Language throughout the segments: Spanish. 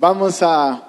Vamos a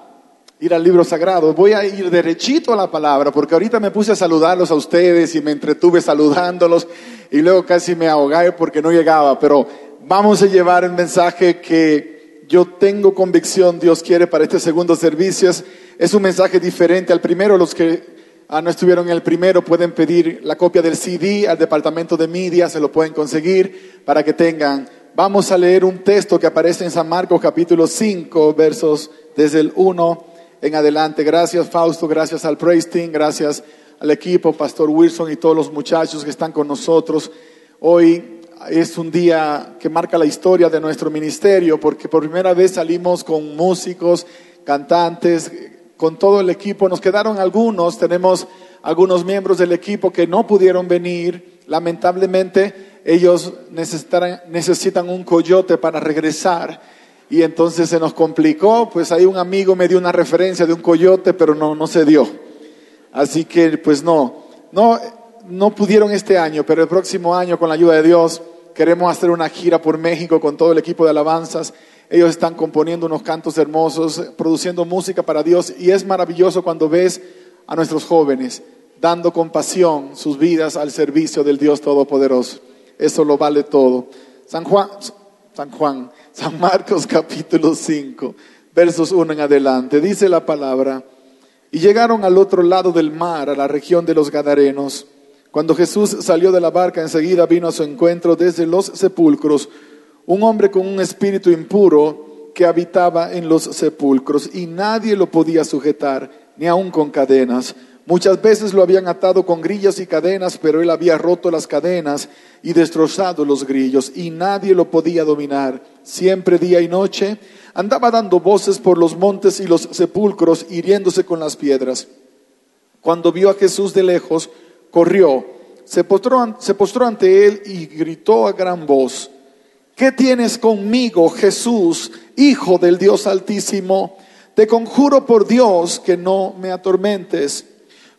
ir al libro sagrado. Voy a ir derechito a la palabra, porque ahorita me puse a saludarlos a ustedes y me entretuve saludándolos y luego casi me ahogué porque no llegaba. Pero vamos a llevar el mensaje que yo tengo convicción Dios quiere para este segundo servicio. Es un mensaje diferente al primero. Los que ah, no estuvieron en el primero pueden pedir la copia del CD al departamento de media, se lo pueden conseguir para que tengan Vamos a leer un texto que aparece en San Marcos capítulo 5, versos desde el 1 en adelante. Gracias Fausto, gracias al Praise gracias al equipo, Pastor Wilson y todos los muchachos que están con nosotros. Hoy es un día que marca la historia de nuestro ministerio porque por primera vez salimos con músicos, cantantes, con todo el equipo. Nos quedaron algunos, tenemos algunos miembros del equipo que no pudieron venir, lamentablemente ellos necesitan un coyote para regresar. Y entonces se nos complicó, pues ahí un amigo me dio una referencia de un coyote, pero no, no se dio. Así que pues no, no, no pudieron este año, pero el próximo año con la ayuda de Dios queremos hacer una gira por México con todo el equipo de alabanzas. Ellos están componiendo unos cantos hermosos, produciendo música para Dios y es maravilloso cuando ves a nuestros jóvenes dando con pasión sus vidas al servicio del Dios Todopoderoso. Eso lo vale todo. San Juan, San Marcos capítulo 5, versos 1 en adelante. Dice la palabra, y llegaron al otro lado del mar, a la región de los Gadarenos. Cuando Jesús salió de la barca, enseguida vino a su encuentro desde los sepulcros un hombre con un espíritu impuro que habitaba en los sepulcros y nadie lo podía sujetar, ni aun con cadenas Muchas veces lo habían atado con grillas y cadenas, pero él había roto las cadenas y destrozado los grillos y nadie lo podía dominar. Siempre día y noche andaba dando voces por los montes y los sepulcros, hiriéndose con las piedras. Cuando vio a Jesús de lejos, corrió, se postró, se postró ante él y gritó a gran voz, ¿qué tienes conmigo, Jesús, Hijo del Dios Altísimo? Te conjuro por Dios que no me atormentes.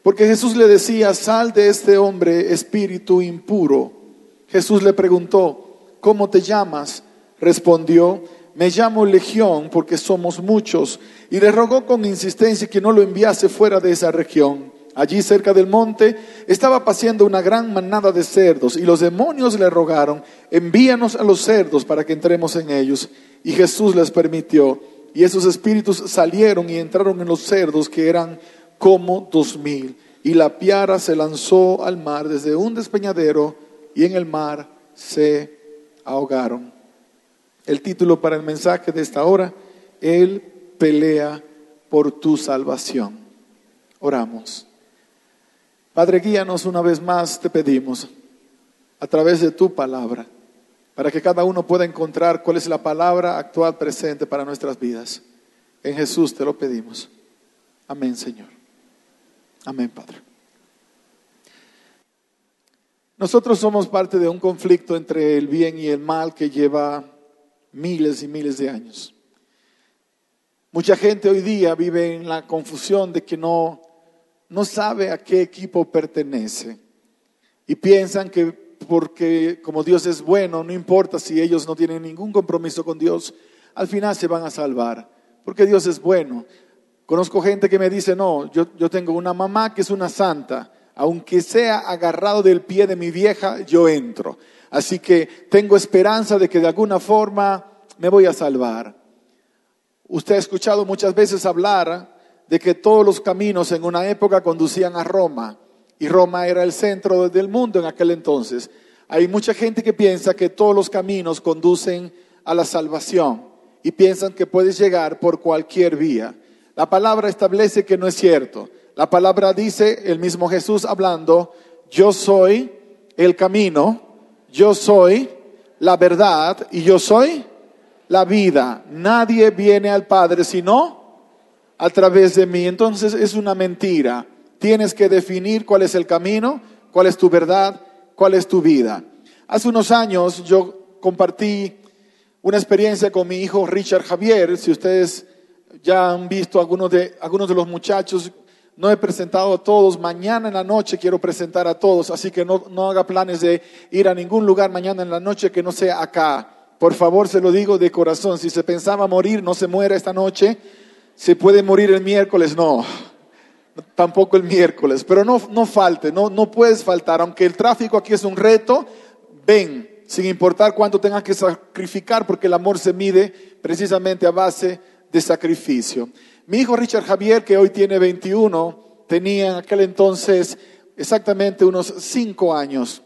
Porque Jesús le decía, sal de este hombre espíritu impuro. Jesús le preguntó, ¿cómo te llamas? Respondió, me llamo Legión porque somos muchos. Y le rogó con insistencia que no lo enviase fuera de esa región. Allí cerca del monte estaba paseando una gran manada de cerdos y los demonios le rogaron, envíanos a los cerdos para que entremos en ellos. Y Jesús les permitió. Y esos espíritus salieron y entraron en los cerdos que eran como dos mil. Y la piara se lanzó al mar desde un despeñadero y en el mar se ahogaron. El título para el mensaje de esta hora, Él pelea por tu salvación. Oramos. Padre, guíanos una vez más, te pedimos, a través de tu palabra, para que cada uno pueda encontrar cuál es la palabra actual presente para nuestras vidas. En Jesús te lo pedimos. Amén, Señor. Amén, Padre. Nosotros somos parte de un conflicto entre el bien y el mal que lleva miles y miles de años. Mucha gente hoy día vive en la confusión de que no, no sabe a qué equipo pertenece y piensan que porque como Dios es bueno, no importa si ellos no tienen ningún compromiso con Dios, al final se van a salvar, porque Dios es bueno. Conozco gente que me dice, no, yo, yo tengo una mamá que es una santa, aunque sea agarrado del pie de mi vieja, yo entro. Así que tengo esperanza de que de alguna forma me voy a salvar. Usted ha escuchado muchas veces hablar de que todos los caminos en una época conducían a Roma y Roma era el centro del mundo en aquel entonces. Hay mucha gente que piensa que todos los caminos conducen a la salvación y piensan que puedes llegar por cualquier vía. La palabra establece que no es cierto. La palabra dice, el mismo Jesús hablando, yo soy el camino, yo soy la verdad y yo soy la vida. Nadie viene al Padre sino a través de mí. Entonces es una mentira. Tienes que definir cuál es el camino, cuál es tu verdad, cuál es tu vida. Hace unos años yo compartí una experiencia con mi hijo Richard Javier. Si ustedes ya han visto algunos de, algunos de los muchachos. No he presentado a todos. Mañana en la noche quiero presentar a todos. Así que no, no haga planes de ir a ningún lugar mañana en la noche que no sea acá. Por favor, se lo digo de corazón. Si se pensaba morir, no se muera esta noche. se puede morir el miércoles, no, tampoco el miércoles, pero no, no falte, no, no puedes faltar, aunque el tráfico aquí es un reto, ven, sin importar cuánto tengas que sacrificar, porque el amor se mide precisamente a base de sacrificio. Mi hijo Richard Javier, que hoy tiene 21, tenía en aquel entonces exactamente unos 5 años.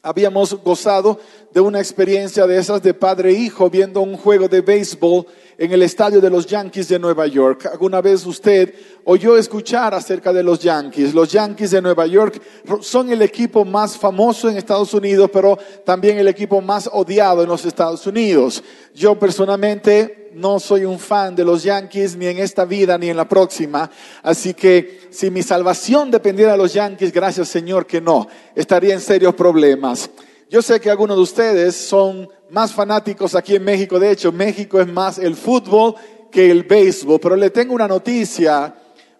Habíamos gozado de una experiencia de esas de padre e hijo viendo un juego de béisbol en el estadio de los Yankees de Nueva York. ¿Alguna vez usted oyó escuchar acerca de los Yankees? Los Yankees de Nueva York son el equipo más famoso en Estados Unidos, pero también el equipo más odiado en los Estados Unidos. Yo personalmente no soy un fan de los Yankees ni en esta vida ni en la próxima, así que si mi salvación dependiera de los Yankees, gracias Señor que no, estaría en serios problemas. Yo sé que algunos de ustedes son más fanáticos aquí en México. De hecho, México es más el fútbol que el béisbol. Pero le tengo una noticia.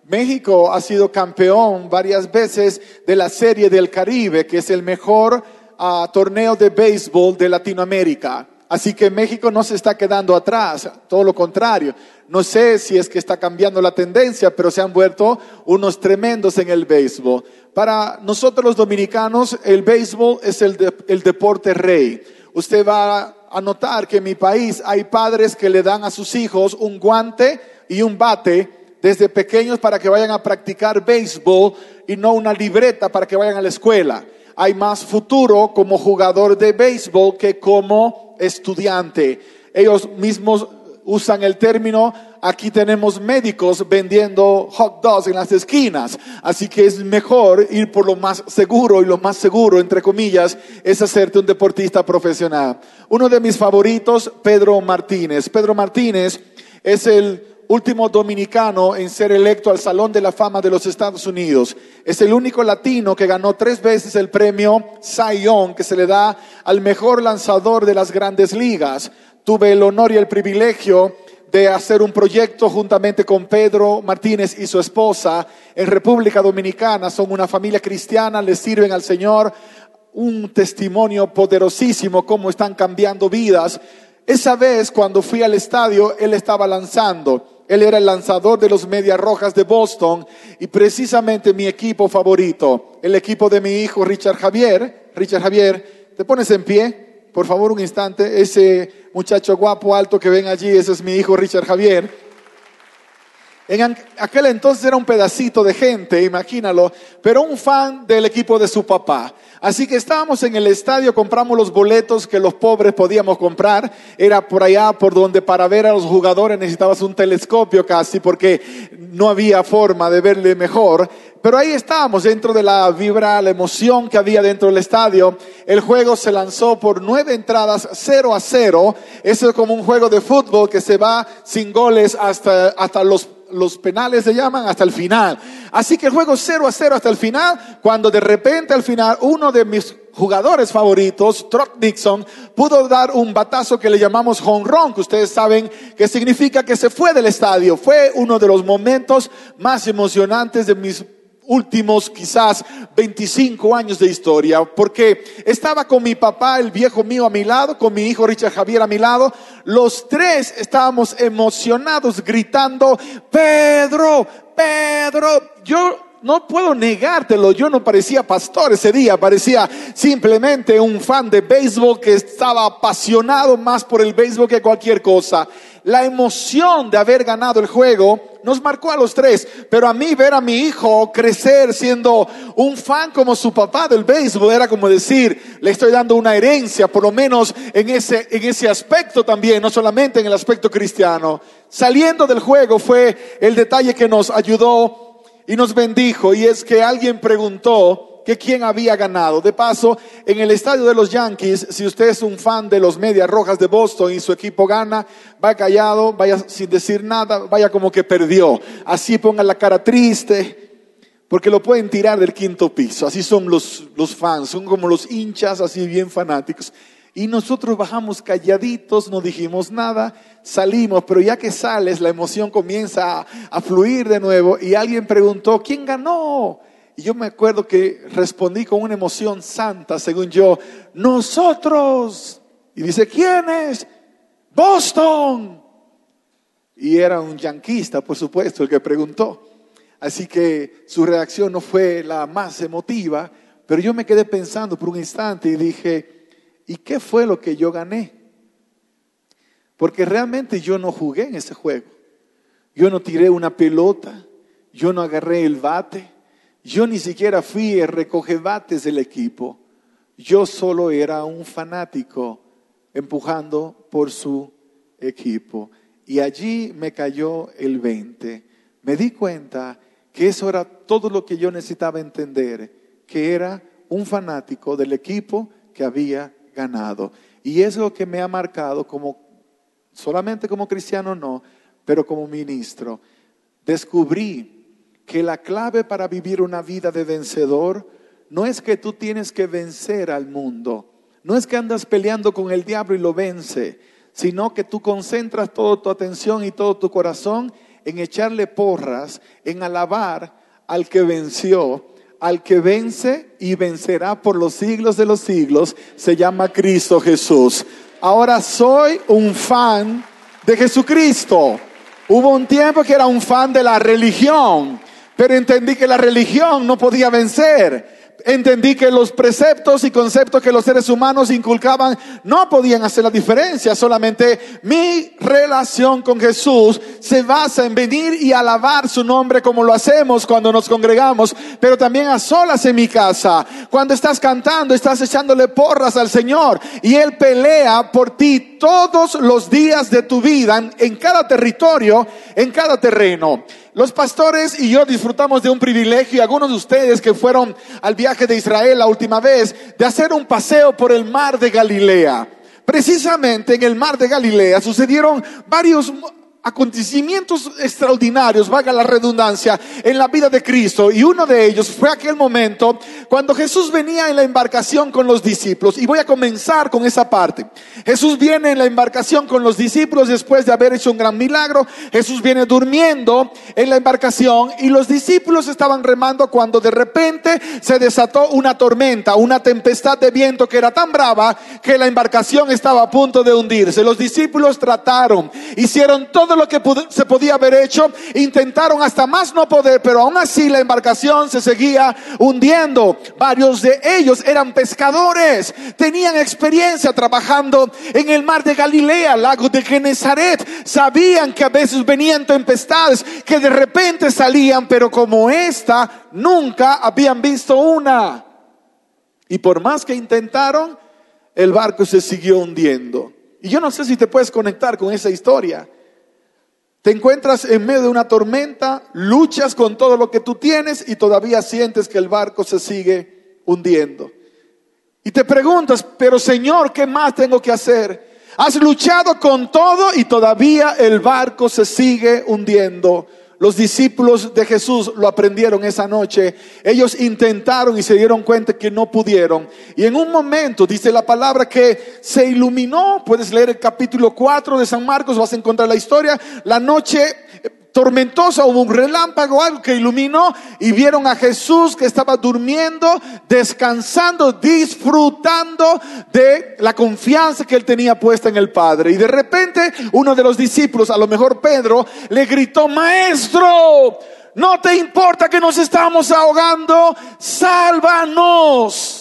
México ha sido campeón varias veces de la Serie del Caribe, que es el mejor ah, torneo de béisbol de Latinoamérica. Así que México no se está quedando atrás, todo lo contrario. No sé si es que está cambiando la tendencia, pero se han vuelto unos tremendos en el béisbol. Para nosotros los dominicanos, el béisbol es el, el deporte rey. Usted va a notar que en mi país hay padres que le dan a sus hijos un guante y un bate desde pequeños para que vayan a practicar béisbol y no una libreta para que vayan a la escuela. Hay más futuro como jugador de béisbol que como estudiante. Ellos mismos usan el término, aquí tenemos médicos vendiendo hot dogs en las esquinas, así que es mejor ir por lo más seguro y lo más seguro, entre comillas, es hacerte un deportista profesional. Uno de mis favoritos, Pedro Martínez. Pedro Martínez es el último dominicano en ser electo al Salón de la Fama de los Estados Unidos. Es el único latino que ganó tres veces el premio Cy Young, que se le da al mejor lanzador de las grandes ligas. Tuve el honor y el privilegio de hacer un proyecto juntamente con Pedro Martínez y su esposa en República Dominicana. Son una familia cristiana, le sirven al Señor. Un testimonio poderosísimo, cómo están cambiando vidas. Esa vez cuando fui al estadio, él estaba lanzando. Él era el lanzador de los Medias Rojas de Boston y precisamente mi equipo favorito, el equipo de mi hijo Richard Javier. Richard Javier, ¿te pones en pie? Por favor, un instante. Ese muchacho guapo, alto que ven allí, ese es mi hijo Richard Javier. En aquel entonces era un pedacito de gente, imagínalo, pero un fan del equipo de su papá. Así que estábamos en el estadio, compramos los boletos que los pobres podíamos comprar. Era por allá por donde para ver a los jugadores necesitabas un telescopio casi porque no había forma de verle mejor. Pero ahí estábamos dentro de la vibra, la emoción que había dentro del estadio. El juego se lanzó por nueve entradas, cero a cero. Eso es como un juego de fútbol que se va sin goles hasta, hasta los los penales se llaman hasta el final. Así que el juego 0 a 0 hasta el final, cuando de repente al final uno de mis jugadores favoritos, Trot Nixon, pudo dar un batazo que le llamamos run, que ustedes saben que significa que se fue del estadio. Fue uno de los momentos más emocionantes de mis últimos quizás 25 años de historia, porque estaba con mi papá, el viejo mío a mi lado, con mi hijo Richard Javier a mi lado, los tres estábamos emocionados gritando, Pedro, Pedro, yo no puedo negártelo, yo no parecía pastor ese día, parecía simplemente un fan de béisbol que estaba apasionado más por el béisbol que cualquier cosa. La emoción de haber ganado el juego nos marcó a los tres, pero a mí ver a mi hijo crecer siendo un fan como su papá del béisbol era como decir, le estoy dando una herencia, por lo menos en ese, en ese aspecto también, no solamente en el aspecto cristiano. Saliendo del juego fue el detalle que nos ayudó y nos bendijo y es que alguien preguntó que quién había ganado. De paso, en el estadio de los Yankees, si usted es un fan de los Medias Rojas de Boston y su equipo gana, va callado, vaya sin decir nada, vaya como que perdió. Así ponga la cara triste, porque lo pueden tirar del quinto piso. Así son los, los fans, son como los hinchas, así bien fanáticos. Y nosotros bajamos calladitos, no dijimos nada, salimos, pero ya que sales, la emoción comienza a, fluir de nuevo y alguien preguntó, ¿quién ganó? Y yo me acuerdo que respondí con una emoción santa, según yo, nosotros. Y dice, ¿quiénes? Boston. Y era un yanquista, por supuesto, el que preguntó. Así que su reacción no fue la más emotiva, pero yo me quedé pensando por un instante y dije, ¿y qué fue lo que yo gané? Porque realmente yo no jugué en ese juego. Yo no tiré una pelota, yo no agarré el bate, yo ni siquiera fui el recoge bates del equipo. Yo solo era un fanático empujando por su equipo. Y allí me cayó el 20. Me di cuenta que eso era todo lo que yo necesitaba entender, que era un fanático del equipo que había ganado. Y es lo que me ha marcado como, solamente como cristiano no, pero como ministro. Descubrí que la clave para vivir una vida de vencedor no es que tú tienes que vencer al mundo, no es que andas peleando con el diablo y lo vence, sino que tú concentras toda tu atención y todo tu corazón en echarle porras, en alabar al que venció, al que vence y vencerá por los siglos de los siglos, se llama Cristo Jesús. Ahora soy un fan de Jesucristo. Hubo un tiempo que era un fan de la religión, pero entendí que la religión no podía vencer entendí que los preceptos y conceptos que los seres humanos inculcaban no podían hacer la diferencia. Solamente mi relación con Jesús se basa en venir y alabar su nombre como lo hacemos cuando nos congregamos, pero también a solas en mi casa. Cuando estás cantando, estás echándole porras al Señor y Él pelea por ti todos los días de tu vida en cada territorio, en cada terreno. Los pastores y yo disfrutamos de un privilegio, algunos de ustedes que fueron al viaje de Israel la última vez, de hacer un paseo por el mar de Galilea. Precisamente en el mar de Galilea sucedieron varios acontecimientos extraordinarios, valga la redundancia, en la vida de Cristo. Y uno de ellos fue aquel momento cuando Jesús venía en la embarcación con los discípulos. Y voy a comenzar con esa parte. Jesús viene en la embarcación con los discípulos después de haber hecho un gran milagro. Jesús viene durmiendo en la embarcación y los discípulos estaban remando cuando de repente se desató una tormenta, una tempestad de viento que era tan brava que la embarcación estaba a punto de hundirse. Los discípulos trataron, hicieron todo lo que se podía haber hecho, intentaron hasta más no poder, pero aún así la embarcación se seguía hundiendo. Varios de ellos eran pescadores, tenían experiencia trabajando en el mar de Galilea, lago de Genezaret, sabían que a veces venían tempestades que de repente salían, pero como esta nunca habían visto una. Y por más que intentaron, el barco se siguió hundiendo. Y yo no sé si te puedes conectar con esa historia. Te encuentras en medio de una tormenta, luchas con todo lo que tú tienes y todavía sientes que el barco se sigue hundiendo. Y te preguntas, pero Señor, ¿qué más tengo que hacer? Has luchado con todo y todavía el barco se sigue hundiendo. Los discípulos de Jesús lo aprendieron esa noche. Ellos intentaron y se dieron cuenta que no pudieron. Y en un momento dice la palabra que se iluminó. Puedes leer el capítulo 4 de San Marcos, vas a encontrar la historia. La noche tormentosa, hubo un relámpago, algo que iluminó y vieron a Jesús que estaba durmiendo, descansando, disfrutando de la confianza que él tenía puesta en el Padre. Y de repente uno de los discípulos, a lo mejor Pedro, le gritó, maestro, no te importa que nos estamos ahogando, sálvanos.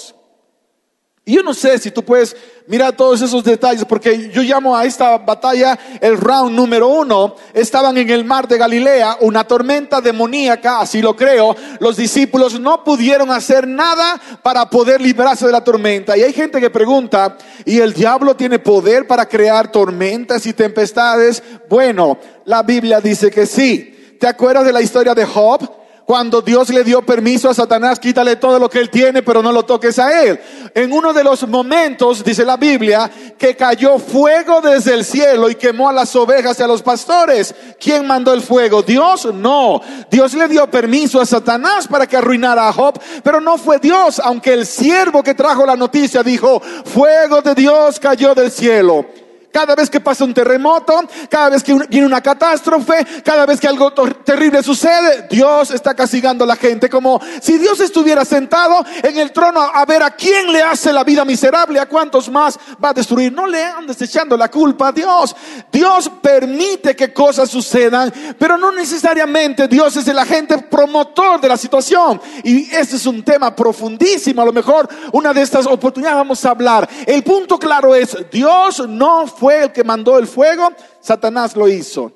Y yo no sé si tú puedes mirar todos esos detalles, porque yo llamo a esta batalla el round número uno. Estaban en el mar de Galilea, una tormenta demoníaca, así lo creo. Los discípulos no pudieron hacer nada para poder librarse de la tormenta. Y hay gente que pregunta, ¿y el diablo tiene poder para crear tormentas y tempestades? Bueno, la Biblia dice que sí. ¿Te acuerdas de la historia de Job? Cuando Dios le dio permiso a Satanás, quítale todo lo que él tiene, pero no lo toques a él. En uno de los momentos, dice la Biblia, que cayó fuego desde el cielo y quemó a las ovejas y a los pastores. ¿Quién mandó el fuego? Dios no. Dios le dio permiso a Satanás para que arruinara a Job, pero no fue Dios, aunque el siervo que trajo la noticia dijo, fuego de Dios cayó del cielo. Cada vez que pasa un terremoto, cada vez que viene una catástrofe, cada vez que algo terrible sucede, Dios está castigando a la gente como si Dios estuviera sentado en el trono a ver a quién le hace la vida miserable, a cuántos más va a destruir. No le andes echando la culpa a Dios. Dios permite que cosas sucedan, pero no necesariamente Dios es el agente promotor de la situación. Y este es un tema profundísimo. A lo mejor una de estas oportunidades vamos a hablar. El punto claro es, Dios no fue el que mandó el fuego, Satanás lo hizo.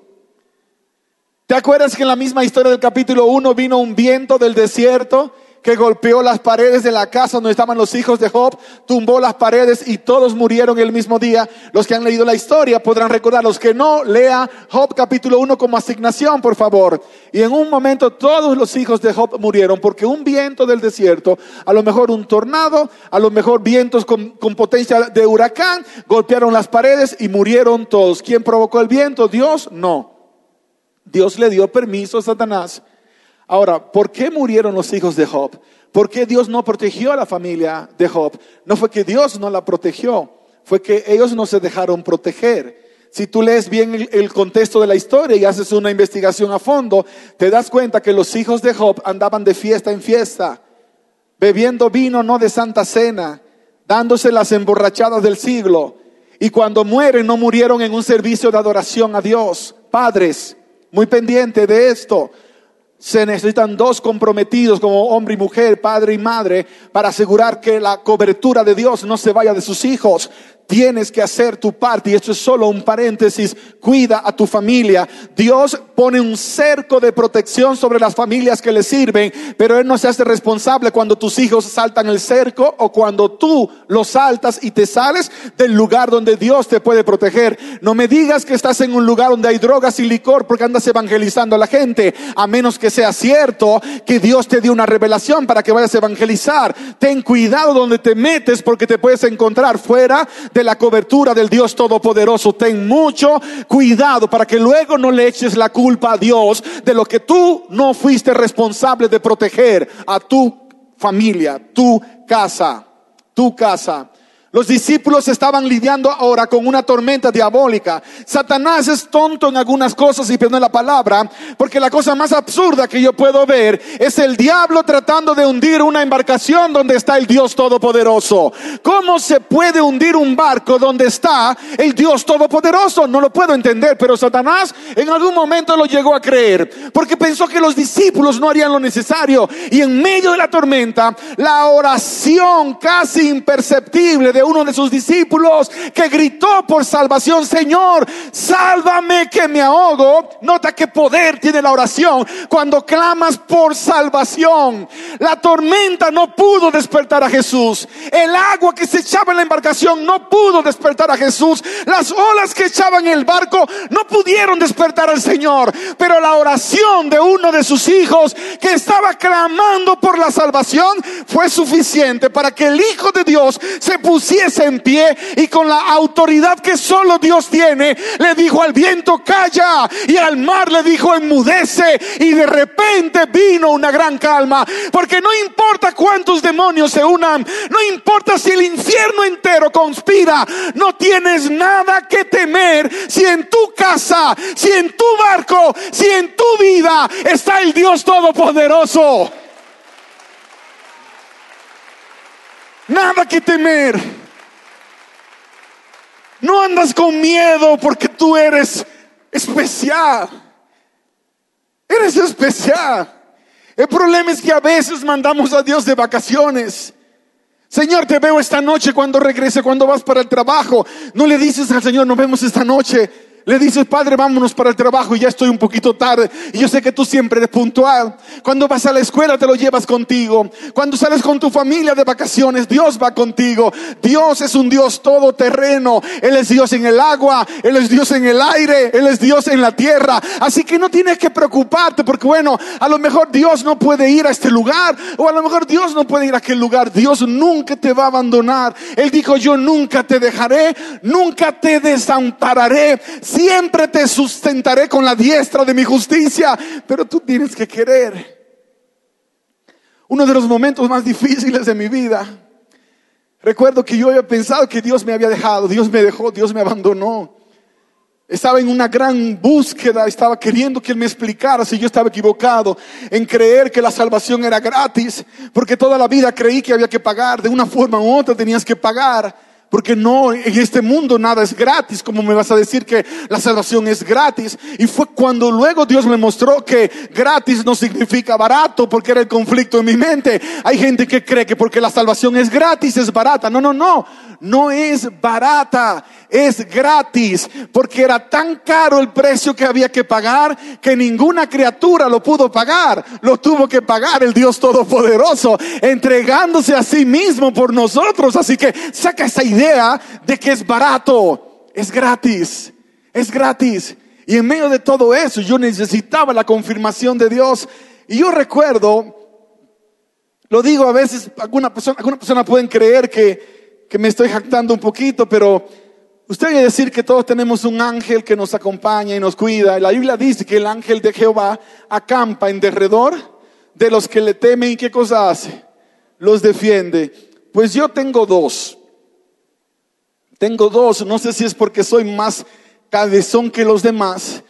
¿Te acuerdas que en la misma historia del capítulo 1 vino un viento del desierto que golpeó las paredes de la casa donde estaban los hijos de Job, tumbó las paredes y todos murieron el mismo día. Los que han leído la historia podrán recordar, los que no, lea Job capítulo 1 como asignación, por favor. Y en un momento todos los hijos de Job murieron porque un viento del desierto, a lo mejor un tornado, a lo mejor vientos con, con potencia de huracán, golpearon las paredes y murieron todos. ¿Quién provocó el viento? Dios, no. Dios le dio permiso a Satanás Ahora, ¿por qué murieron los hijos de Job? ¿Por qué Dios no protegió a la familia de Job? No fue que Dios no la protegió, fue que ellos no se dejaron proteger. Si tú lees bien el, contexto de la historia y haces una investigación a fondo, te das cuenta que los hijos de Job andaban de fiesta en fiesta, bebiendo vino no de santa cena, dándose las emborrachadas del siglo. Y cuando mueren, no murieron en un servicio de adoración a Dios. Padres, muy pendiente de esto se necesitan dos comprometidos como hombre y mujer, padre y madre, para asegurar que la cobertura de Dios no se vaya de sus hijos. Tienes que hacer tu parte y esto es solo un paréntesis. Cuida a tu familia. Dios pone un cerco de protección sobre las familias que le sirven, pero Él no se hace responsable cuando tus hijos saltan el cerco o cuando tú los saltas y te sales del lugar donde Dios te puede proteger. No me digas que estás en un lugar donde hay drogas y licor porque andas evangelizando a la gente, a menos que sea cierto que Dios te dio una revelación para que vayas a evangelizar. Ten cuidado donde te metes porque te puedes encontrar fuera de la cobertura del Dios Todopoderoso. Ten mucho cuidado para que luego no le eches la culpa a Dios de lo que tú no fuiste responsable de proteger a tu familia, tu casa, tu casa. Los discípulos estaban lidiando ahora con una tormenta diabólica. Satanás es tonto en algunas cosas y perdón la palabra, porque la cosa más absurda que yo puedo ver es el diablo tratando de hundir una embarcación donde está el Dios Todopoderoso. ¿Cómo se puede hundir un barco donde está el Dios Todopoderoso? No lo puedo entender, pero Satanás en algún momento lo llegó a creer, porque pensó que los discípulos no harían lo necesario. Y en medio de la tormenta, la oración casi imperceptible de uno de sus discípulos que gritó por salvación, Señor, sálvame que me ahogo. Nota qué poder tiene la oración cuando clamas por salvación. La tormenta no pudo despertar a Jesús. El agua que se echaba en la embarcación no pudo despertar a Jesús. Las olas que echaban el barco no pudieron despertar al Señor. Pero la oración de uno de sus hijos que estaba clamando por la salvación fue suficiente para que el Hijo de Dios se pusiera en pie y con la autoridad que solo Dios tiene, le dijo al viento, calla, y al mar le dijo, enmudece, y de repente vino una gran calma, porque no importa cuántos demonios se unan, no importa si el infierno entero conspira, no tienes nada que temer si en tu casa, si en tu barco, si en tu vida está el Dios Todopoderoso. Nada que temer. No andas con miedo porque tú eres especial. Eres especial. El problema es que a veces mandamos a Dios de vacaciones. Señor, te veo esta noche cuando regrese, cuando vas para el trabajo. No le dices al Señor, nos vemos esta noche. Le dices, Padre, vámonos para el trabajo y ya estoy un poquito tarde. Y yo sé que tú siempre eres puntual. Cuando vas a la escuela te lo llevas contigo. Cuando sales con tu familia de vacaciones, Dios va contigo. Dios es un Dios todoterreno. Él es Dios en el agua, Él es Dios en el aire, Él es Dios en la tierra. Así que no tienes que preocuparte porque bueno, a lo mejor Dios no puede ir a este lugar o a lo mejor Dios no puede ir a aquel lugar. Dios nunca te va a abandonar. Él dijo, yo nunca te dejaré, nunca te desampararé siempre te sustentaré con la diestra de mi justicia, pero tú tienes que querer. Uno de los momentos más difíciles de mi vida, recuerdo que yo había pensado que Dios me había dejado, Dios me dejó, Dios me abandonó. Estaba en una gran búsqueda, estaba queriendo que Él me explicara si yo estaba equivocado en creer que la salvación era gratis, porque toda la vida creí que había que pagar, de una forma u otra tenías que pagar. Porque no, en este mundo nada es gratis, como me vas a decir que la salvación es gratis. Y fue cuando luego Dios me mostró que gratis no significa barato, porque era el conflicto en mi mente. Hay gente que cree que porque la salvación es gratis es barata. No, no, no, no es barata, es gratis, porque era tan caro el precio que había que pagar que ninguna criatura lo pudo pagar. Lo tuvo que pagar el Dios Todopoderoso, entregándose a sí mismo por nosotros. Así que saca esa idea de que es barato, es gratis, es gratis. Y en medio de todo eso yo necesitaba la confirmación de Dios. Y yo recuerdo, lo digo a veces, algunas personas alguna persona pueden creer que, que me estoy jactando un poquito, pero usted debe decir que todos tenemos un ángel que nos acompaña y nos cuida. La Biblia dice que el ángel de Jehová acampa en derredor de los que le temen y qué cosa hace. Los defiende. Pues yo tengo dos. Tengo dos, no sé si es porque soy más cabezón que los demás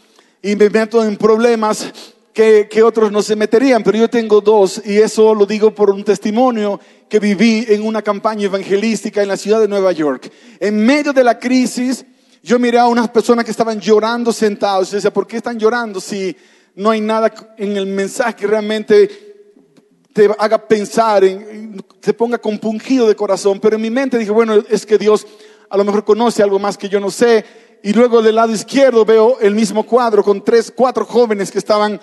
y me meto en problemas que, que, otros no se meterían, pero yo tengo dos y eso lo digo por un testimonio que viví en una campaña evangelística en la ciudad de Nueva York. En medio de la crisis, yo miré a unas personas que estaban llorando sentados y decía, ¿por qué están llorando si no hay nada en el mensaje que realmente te haga pensar, en, se ponga compungido de corazón? Pero en mi mente dije, bueno, es que Dios a lo mejor conoce algo más que yo no sé. Y luego del lado izquierdo veo el mismo cuadro con tres, cuatro jóvenes que estaban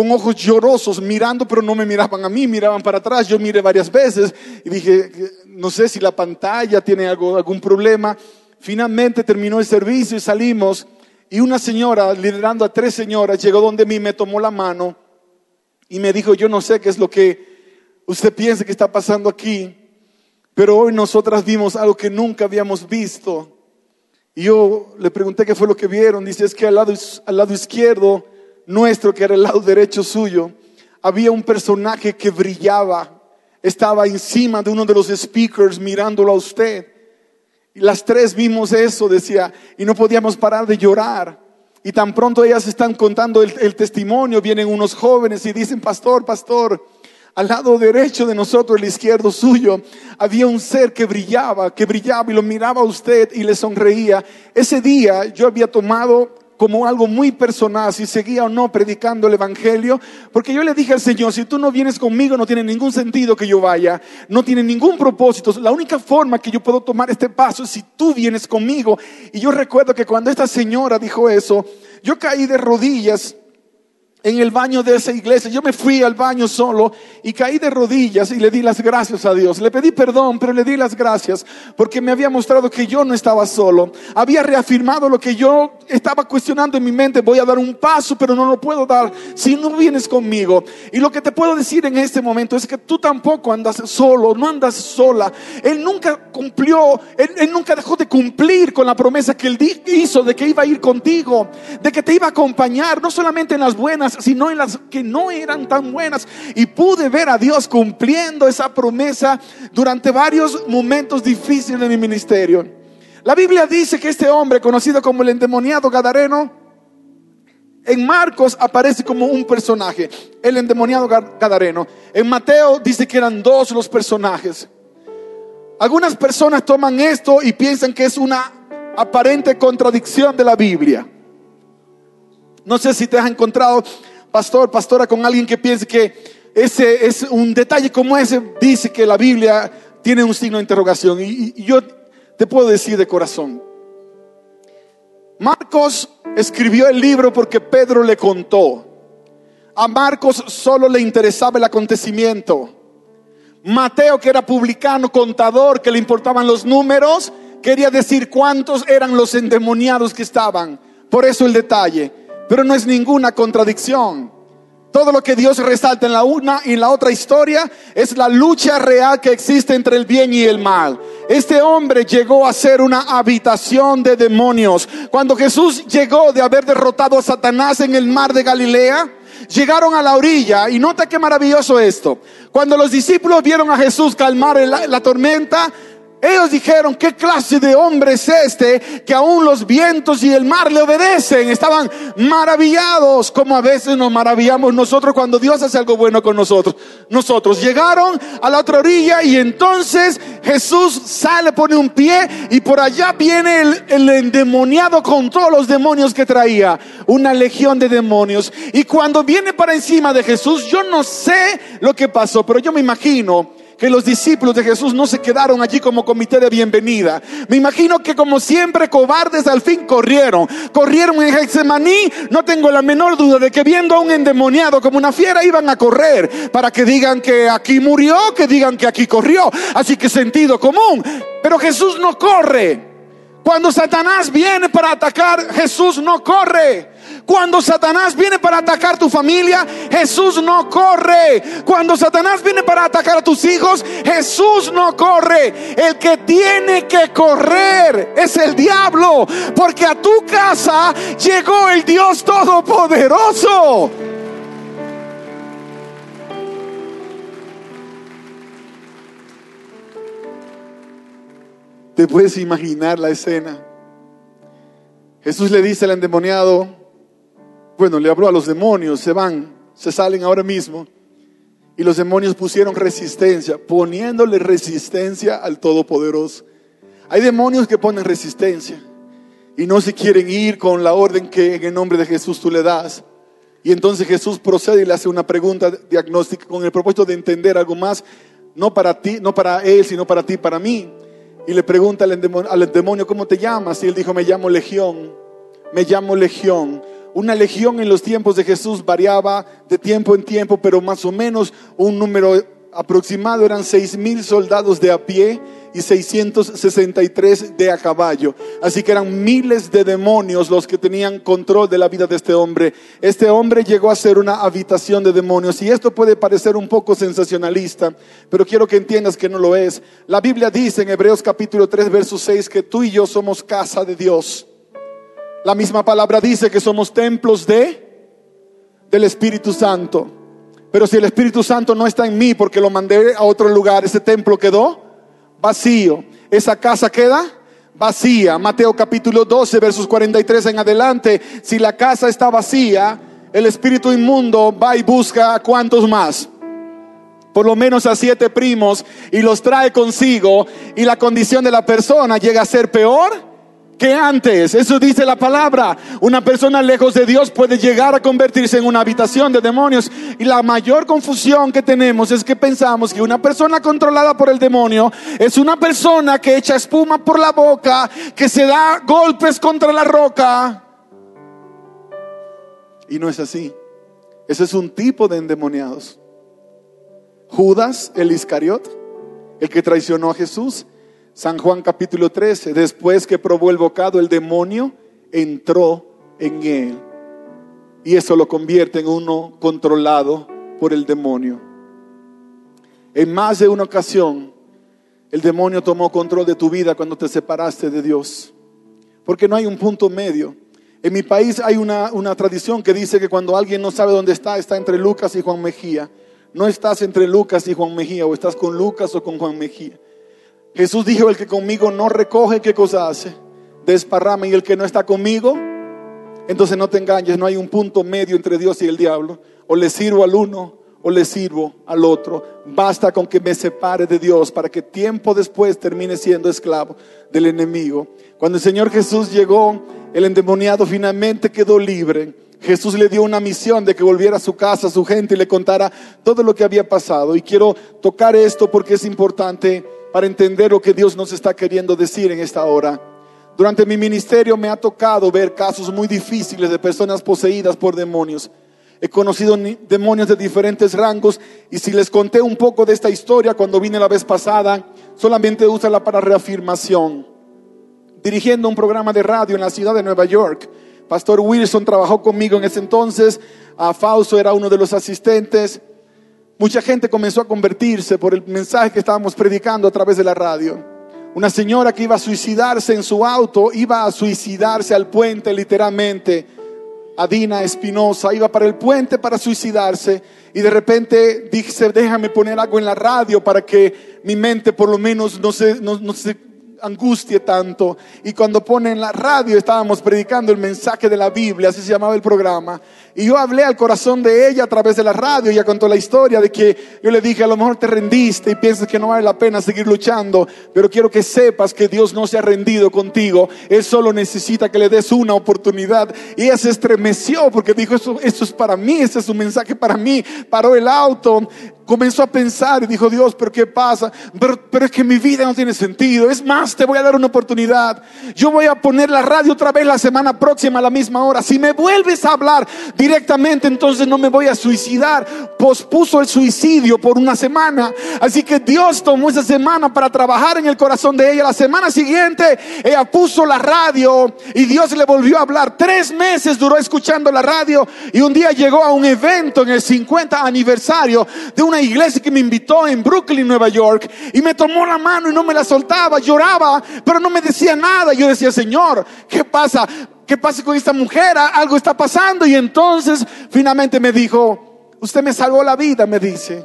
con ojos llorosos mirando, pero no me miraban a mí, miraban para atrás. Yo miré varias veces y dije, no sé si la pantalla tiene algo, algún problema. Finalmente terminó el servicio y salimos y una señora, liderando a tres señoras, llegó donde mí, me tomó la mano y me dijo, yo no sé qué es lo que usted piensa que está pasando aquí, pero hoy nosotras vimos algo que nunca habíamos visto. Y yo le pregunté qué fue lo que vieron. Dice, es que al lado, al lado izquierdo nuestro, que era el lado derecho suyo, había un personaje que brillaba. Estaba encima de uno de los speakers mirándolo a usted. Y las tres vimos eso, decía, y no podíamos parar de llorar. Y tan pronto ellas están contando el, testimonio, vienen unos jóvenes y dicen, pastor, pastor, al lado derecho de nosotros, el izquierdo suyo, había un ser que brillaba, que brillaba y lo miraba a usted y le sonreía. Ese día yo había tomado como algo muy personal, si seguía o no predicando el Evangelio, porque yo le dije al Señor, si tú no vienes conmigo no tiene ningún sentido que yo vaya, no tiene ningún propósito, la única forma que yo puedo tomar este paso es si tú vienes conmigo. Y yo recuerdo que cuando esta señora dijo eso, yo caí de rodillas en el baño de esa iglesia. Yo me fui al baño solo y caí de rodillas y le di las gracias a Dios. Le pedí perdón, pero le di las gracias porque me había mostrado que yo no estaba solo. Había reafirmado lo que yo estaba cuestionando en mi mente. Voy a dar un paso, pero no lo puedo dar si no vienes conmigo. Y lo que te puedo decir en este momento es que tú tampoco andas solo, no andas sola. Él nunca cumplió, él, nunca dejó de cumplir con la promesa que él hizo de que iba a ir contigo, de que te iba a acompañar, no solamente en las buenas, sino en las que no eran tan buenas. Y pude ver a Dios cumpliendo esa promesa durante varios momentos difíciles de mi ministerio. La Biblia dice que este hombre, conocido como el endemoniado Gadareno, en Marcos aparece como un personaje, el endemoniado Gadareno. En Mateo dice que eran dos los personajes. Algunas personas toman esto y piensan que es una aparente contradicción de la Biblia. No sé si te has encontrado, pastor, pastora, con alguien que piense que ese es un detalle como ese, dice que la Biblia tiene un signo de interrogación. Y, y yo te puedo decir de corazón, Marcos escribió el libro porque Pedro le contó. A Marcos solo le interesaba el acontecimiento. Mateo, que era publicano, contador, que le importaban los números, quería decir cuántos eran los endemoniados que estaban. Por eso el detalle pero no es ninguna contradicción. Todo lo que Dios resalta en la una y en la otra historia es la lucha real que existe entre el bien y el mal. Este hombre llegó a ser una habitación de demonios. Cuando Jesús llegó de haber derrotado a Satanás en el mar de Galilea, llegaron a la orilla y nota qué maravilloso esto. Cuando los discípulos vieron a Jesús calmar la, la tormenta, Ellos dijeron, ¿qué clase de hombre es este que aún los vientos y el mar le obedecen? Estaban maravillados, como a veces nos maravillamos nosotros cuando Dios hace algo bueno con nosotros. Nosotros llegaron a la otra orilla y entonces Jesús sale, pone un pie y por allá viene el, el endemoniado con todos los demonios que traía, una legión de demonios. Y cuando viene para encima de Jesús, yo no sé lo que pasó, pero yo me imagino que los discípulos de Jesús no se quedaron allí como comité de bienvenida. Me imagino que como siempre cobardes al fin corrieron. Corrieron en Getsemaní. No tengo la menor duda de que viendo a un endemoniado como una fiera iban a correr para que digan que aquí murió, que digan que aquí corrió. Así que sentido común. Pero Jesús no corre. Cuando Satanás viene para atacar, Jesús no corre. Cuando Satanás viene para atacar tu familia, Jesús no corre. Cuando Satanás viene para atacar a tus hijos, Jesús no corre. El que tiene que correr es el diablo, porque a tu casa llegó el Dios Todopoderoso. ¿Te puedes imaginar la escena? Jesús le dice al endemoniado, bueno, le habló a los demonios, se van, se salen ahora mismo. Y los demonios pusieron resistencia, poniéndole resistencia al Todopoderoso. Hay demonios que ponen resistencia y no se quieren ir con la orden que en el nombre de Jesús tú le das. Y entonces Jesús procede y le hace una pregunta diagnóstica con el propósito de entender algo más, no para ti, no para él, sino para ti, para mí. Y le pregunta al demonio, al demonio, ¿cómo te llamas? Y él dijo, me llamo Legión, me llamo Legión. Una legión en los tiempos de Jesús variaba de tiempo en tiempo, pero más o menos un número aproximado eran seis mil soldados de a pie y 663 de a caballo. Así que eran miles de demonios los que tenían control de la vida de este hombre. Este hombre llegó a ser una habitación de demonios y esto puede parecer un poco sensacionalista, pero quiero que entiendas que no lo es. La Biblia dice en Hebreos capítulo 3, verso 6 que tú y yo somos casa de Dios. La misma palabra dice que somos templos de del Espíritu Santo. Pero si el Espíritu Santo no está en mí porque lo mandé a otro lugar, ese templo quedó vacío. Esa casa queda vacía. Mateo capítulo 12, versos 43 en adelante. Si la casa está vacía, el espíritu inmundo va y busca a cuantos más. Por lo menos a siete primos y los trae consigo y la condición de la persona llega a ser peor que antes. Eso dice la palabra. Una persona lejos de Dios puede llegar a convertirse en una habitación de demonios. Y la mayor confusión que tenemos es que pensamos que una persona controlada por el demonio es una persona que echa espuma por la boca, que se da golpes contra la roca. Y no es así. Ese es un tipo de endemoniados. Judas, el Iscariot, el que traicionó a Jesús, San Juan capítulo 13, después que probó el bocado, el demonio entró en él. Y eso lo convierte en uno controlado por el demonio. En más de una ocasión, el demonio tomó control de tu vida cuando te separaste de Dios. Porque no hay un punto medio. En mi país hay una, una, tradición que dice que cuando alguien no sabe dónde está, está entre Lucas y Juan Mejía. No estás entre Lucas y Juan Mejía, o estás con Lucas o con Juan Mejía. Jesús dijo, el que conmigo no recoge, ¿qué cosa hace? Desparrama y el que no está conmigo, entonces no te engañes, no hay un punto medio entre Dios y el diablo. O le sirvo al uno o le sirvo al otro. Basta con que me separe de Dios para que tiempo después termine siendo esclavo del enemigo. Cuando el Señor Jesús llegó, el endemoniado finalmente quedó libre. Jesús le dio una misión de que volviera a su casa, a su gente y le contara todo lo que había pasado. Y quiero tocar esto porque es importante para entender lo que Dios nos está queriendo decir en esta hora. Durante mi ministerio me ha tocado ver casos muy difíciles de personas poseídas por demonios. He conocido demonios de diferentes rangos y si les conté un poco de esta historia cuando vine la vez pasada, solamente úsala para reafirmación. Dirigiendo un programa de radio en la ciudad de Nueva York, Pastor Wilson trabajó conmigo en ese entonces, a Fausto era uno de los asistentes Mucha gente comenzó a convertirse por el mensaje que estábamos predicando a través de la radio. Una señora que iba a suicidarse en su auto, iba a suicidarse al puente literalmente. Adina Espinosa, iba para el puente para suicidarse y de repente dije, déjame poner algo en la radio para que mi mente por lo menos no se, no se angustie tanto. Y cuando pone en la radio estábamos predicando el mensaje de la Biblia, así se llamaba el programa. Y yo hablé al corazón de ella a través de la radio, ella contó la historia de que yo le dije, a lo mejor te rendiste y piensas que no vale la pena seguir luchando, pero quiero que sepas que Dios no se ha rendido contigo, Él solo necesita que le des una oportunidad. Y ella se estremeció porque dijo, esto, esto es para mí, este es un mensaje para mí. Paró el auto, comenzó a pensar y dijo, Dios, pero ¿qué pasa? Pero, pero, es que mi vida no tiene sentido. Es más, te voy a dar una oportunidad. Yo voy a poner la radio otra vez la semana próxima a la misma hora. Si me vuelves a hablar directamente, entonces no me voy a suicidar. Pospuso el suicidio por una semana. Así que Dios tomó esa semana para trabajar en el corazón de ella. La semana siguiente, ella puso la radio y Dios le volvió a hablar. Tres meses duró escuchando la radio y un día llegó a un evento en el 50 aniversario de una iglesia que me invitó en Brooklyn, Nueva York, y me tomó la mano y no me la soltaba, lloraba, pero no me decía nada. Yo decía, Señor, ¿qué pasa? ¿Qué pasa con esta mujer? Algo está pasando. Y entonces finalmente me dijo, usted me salvó la vida, me dice.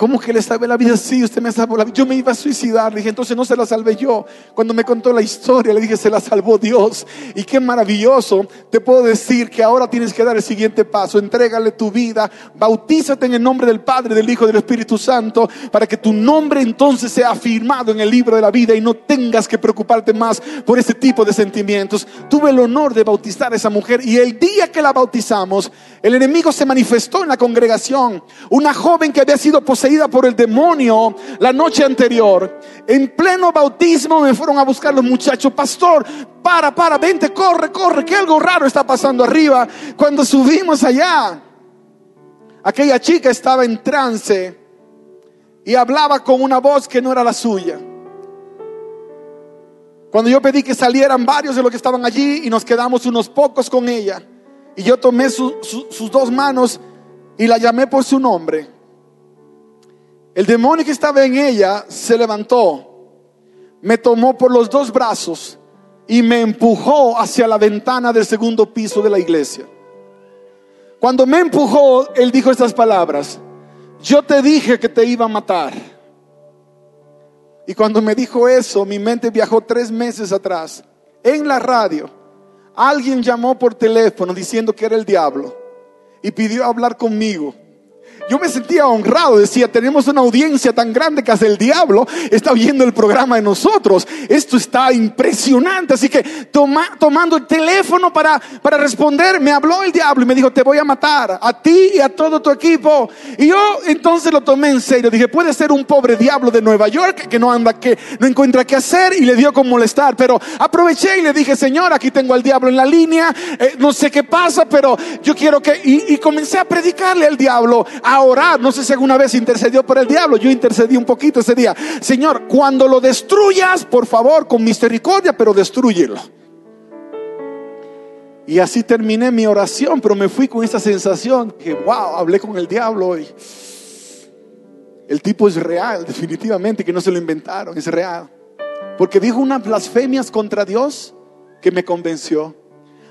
¿Cómo que le salvé la vida? Sí, usted me salvó la vida. Yo me iba a suicidar. Le dije, entonces no se la salvé yo. Cuando me contó la historia, le dije, se la salvó Dios. Y qué maravilloso. Te puedo decir que ahora tienes que dar el siguiente paso. Entrégale tu vida. Bautízate en el nombre del Padre, del Hijo y del Espíritu Santo. Para que tu nombre entonces sea afirmado en el libro de la vida y no tengas que preocuparte más por ese tipo de sentimientos. Tuve el honor de bautizar a esa mujer. Y el día que la bautizamos, el enemigo se manifestó en la congregación. Una joven que había sido poseída por el demonio la noche anterior. En pleno bautismo me fueron a buscar los muchachos, pastor, para, para, vente, corre, corre, que algo raro está pasando arriba. Cuando subimos allá, aquella chica estaba en trance y hablaba con una voz que no era la suya. Cuando yo pedí que salieran varios de los que estaban allí y nos quedamos unos pocos con ella, y yo tomé sus dos manos y la llamé por su nombre. El demonio que estaba en ella se levantó, me tomó por los dos brazos y me empujó hacia la ventana del segundo piso de la iglesia. Cuando me empujó, él dijo estas palabras, yo te dije que te iba a matar. Y cuando me dijo eso, mi mente viajó tres meses atrás. En la radio, alguien llamó por teléfono diciendo que era el diablo y pidió hablar conmigo yo me sentía honrado, decía, tenemos una audiencia tan grande que hasta el diablo está viendo el programa de nosotros. Esto está impresionante. Así que tomando el teléfono para, para responder, me habló el diablo y me dijo, te voy a matar a ti y a todo tu equipo. Y yo entonces lo tomé en serio. Dije, puede ser un pobre diablo de Nueva York que no anda, que no encuentra qué hacer y le dio con molestar. Pero aproveché y le dije, Señor, aquí tengo al diablo en la línea. Eh, no sé qué pasa, pero yo quiero que... Y, comencé a predicarle al diablo orar. No sé si alguna vez intercedió por el diablo. Yo intercedí un poquito ese día. Señor, cuando lo destruyas, por favor, con misericordia, pero destruyelo. Y así terminé mi oración, pero me fui con esa sensación que, wow, hablé con el diablo hoy. El tipo es real, definitivamente, que no se lo inventaron, es real. Porque dijo unas blasfemias contra Dios que me convenció.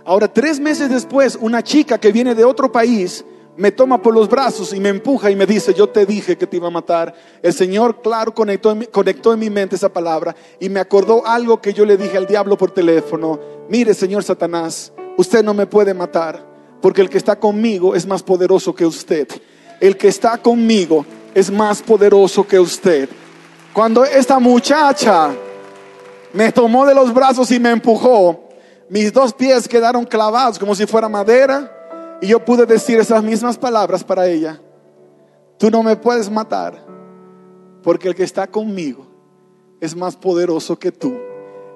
Ahora, tres meses después, una chica que viene de otro país me toma por los brazos y me empuja y me dice, yo te dije que te iba a matar. El Señor, claro, conectó en, mi, conectó en mi mente esa palabra y me acordó algo que yo le dije al diablo por teléfono. Mire, Señor Satanás, usted no me puede matar porque el que está conmigo es más poderoso que usted. El que está conmigo es más poderoso que usted. Cuando esta muchacha me tomó de los brazos y me empujó, mis dos pies quedaron clavados como si fuera madera y yo pude decir esas mismas palabras para ella. Tú no me puedes matar porque el que está conmigo es más poderoso que tú.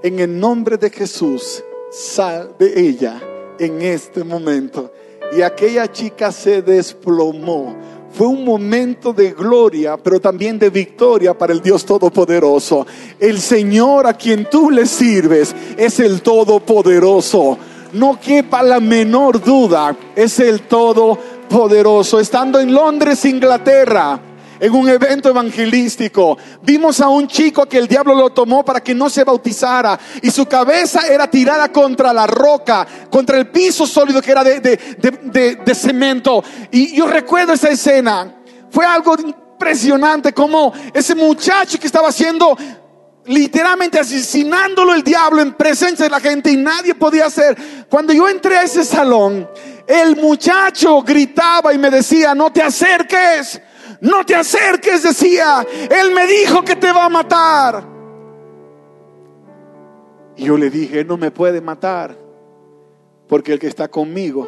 En el nombre de Jesús, sal de ella en este momento. Y aquella chica se desplomó. Fue un momento de gloria, pero también de victoria para el Dios Todopoderoso. El Señor a quien tú le sirves es el Todopoderoso no quepa la menor duda, es el Todopoderoso. Estando en Londres, Inglaterra, en un evento evangelístico. Vimos a un chico que el diablo lo tomó para que no se bautizara y su cabeza era tirada contra la roca, contra el piso sólido que era de, de cemento. Y yo recuerdo esa escena. Fue algo impresionante como ese muchacho que estaba haciendo literalmente asesinándolo el diablo en presencia de la gente y nadie podía hacer. Cuando yo entré a ese salón, el muchacho gritaba y me decía, no te acerques, no te acerques, decía, él me dijo que te va a matar. Y yo le dije, no me puede matar, porque el que está conmigo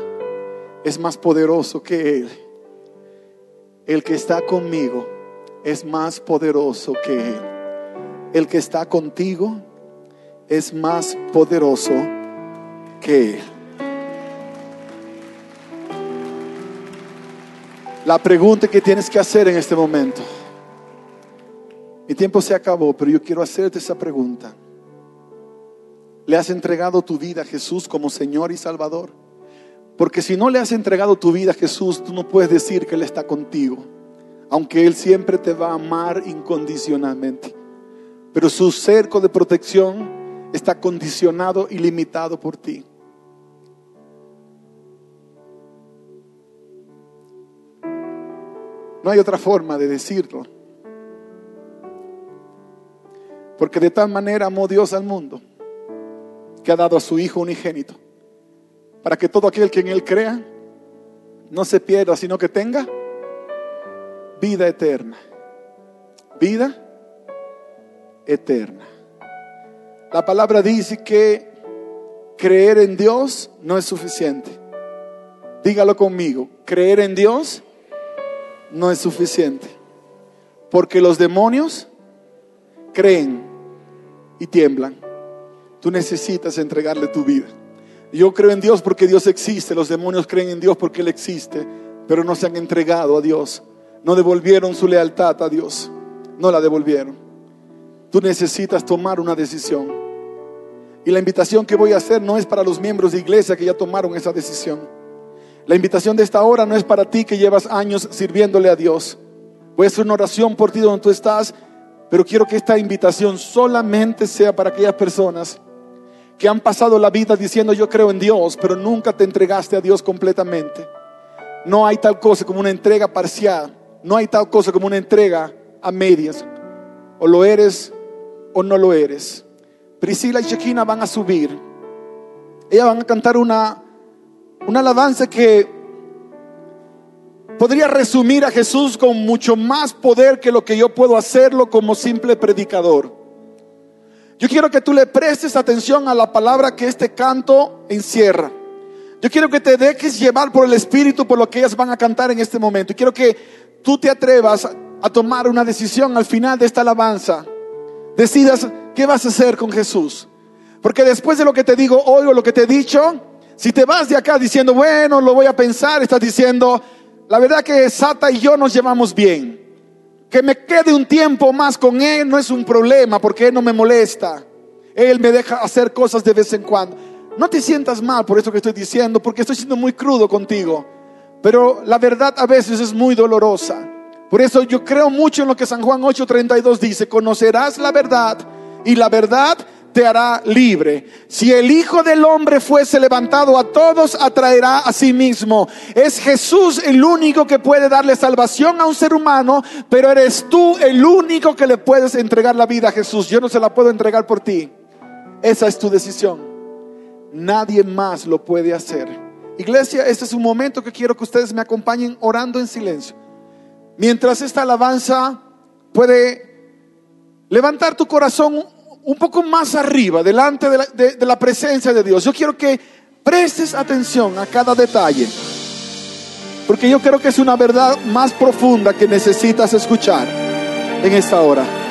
es más poderoso que él. El que está conmigo es más poderoso que él el que está contigo es más poderoso que Él. La pregunta que tienes que hacer en este momento, mi tiempo se acabó, pero yo quiero hacerte esa pregunta. ¿Le has entregado tu vida a Jesús como Señor y Salvador? Porque si no le has entregado tu vida a Jesús, tú no puedes decir que Él está contigo, aunque Él siempre te va a amar incondicionalmente pero su cerco de protección está condicionado y limitado por ti. No hay otra forma de decirlo. Porque de tal manera amó Dios al mundo que ha dado a su Hijo unigénito, para que todo aquel que en Él crea no se pierda, sino que tenga vida eterna. Vida eterna. La palabra dice que creer en Dios no es suficiente. Dígalo conmigo, creer en Dios no es suficiente. Porque los demonios creen y tiemblan. Tú necesitas entregarle tu vida. Yo creo en Dios porque Dios existe. Los demonios creen en Dios porque Él existe. Pero no se han entregado a Dios. No devolvieron su lealtad a Dios. No la devolvieron. Tú necesitas tomar una decisión. Y la invitación que voy a hacer no es para los miembros de iglesia que ya tomaron esa decisión. La invitación de esta hora no es para ti que llevas años sirviéndole a Dios. Voy a hacer una oración por ti donde tú estás, pero quiero que esta invitación solamente sea para aquellas personas que han pasado la vida diciendo yo creo en Dios, pero nunca te entregaste a Dios completamente. No hay tal cosa como una entrega parcial, no hay tal cosa como una entrega a medias. O lo eres o no lo eres. Priscila y Shekina van a subir. Ellas van a cantar una, una alabanza que podría resumir a Jesús con mucho más poder que lo que yo puedo hacerlo como simple predicador. Yo quiero que tú le prestes atención a la palabra que este canto encierra. Yo quiero que te dejes llevar por el Espíritu por lo que ellas van a cantar en este momento. Y quiero que tú te atrevas a tomar una decisión al final de esta alabanza decidas qué vas a hacer con Jesús. Porque después de lo que te digo hoy o lo que te he dicho, si te vas de acá diciendo, bueno, lo voy a pensar, estás diciendo, la verdad que Sata y yo nos llevamos bien. Que me quede un tiempo más con él no es un problema porque él no me molesta. Él me deja hacer cosas de vez en cuando. No te sientas mal por esto que estoy diciendo, porque estoy siendo muy crudo contigo. Pero la verdad a veces es muy dolorosa. Por eso yo creo mucho en lo que San Juan 8:32 dice, conocerás la verdad y la verdad te hará libre. Si el Hijo del Hombre fuese levantado a todos, atraerá a sí mismo. Es Jesús el único que puede darle salvación a un ser humano, pero eres tú el único que le puedes entregar la vida a Jesús. Yo no se la puedo entregar por ti. Esa es tu decisión. Nadie más lo puede hacer. Iglesia, este es un momento que quiero que ustedes me acompañen orando en silencio. Mientras esta alabanza puede levantar tu corazón un poco más arriba, delante de la, presencia de Dios. Yo quiero que prestes atención a cada detalle, porque yo creo que es una verdad más profunda que necesitas escuchar en esta hora.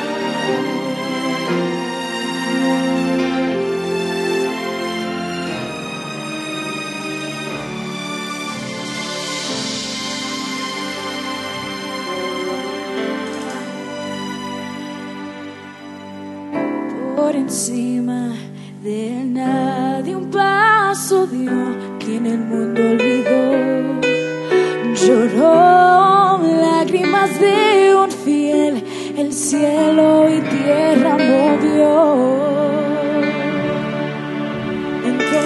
Encima de nadie un paso dio quien el mundo olvidó. Lloró lágrimas de un cielo y tierra movió. Entró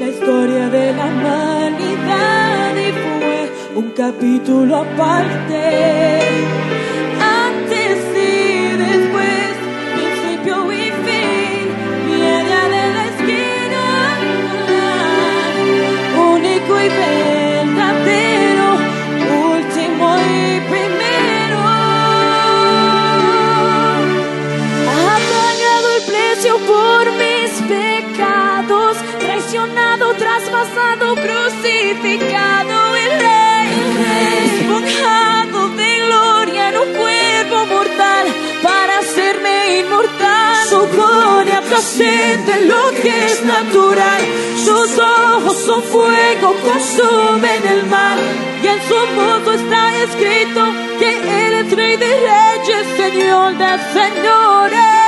la historia de la humanidad y fue un capítulo aparte. Trasciende lo que es natural, sus ojos son fuego, consumen el mal y en su voto está escrito que él es rey de reyes, señor de señores.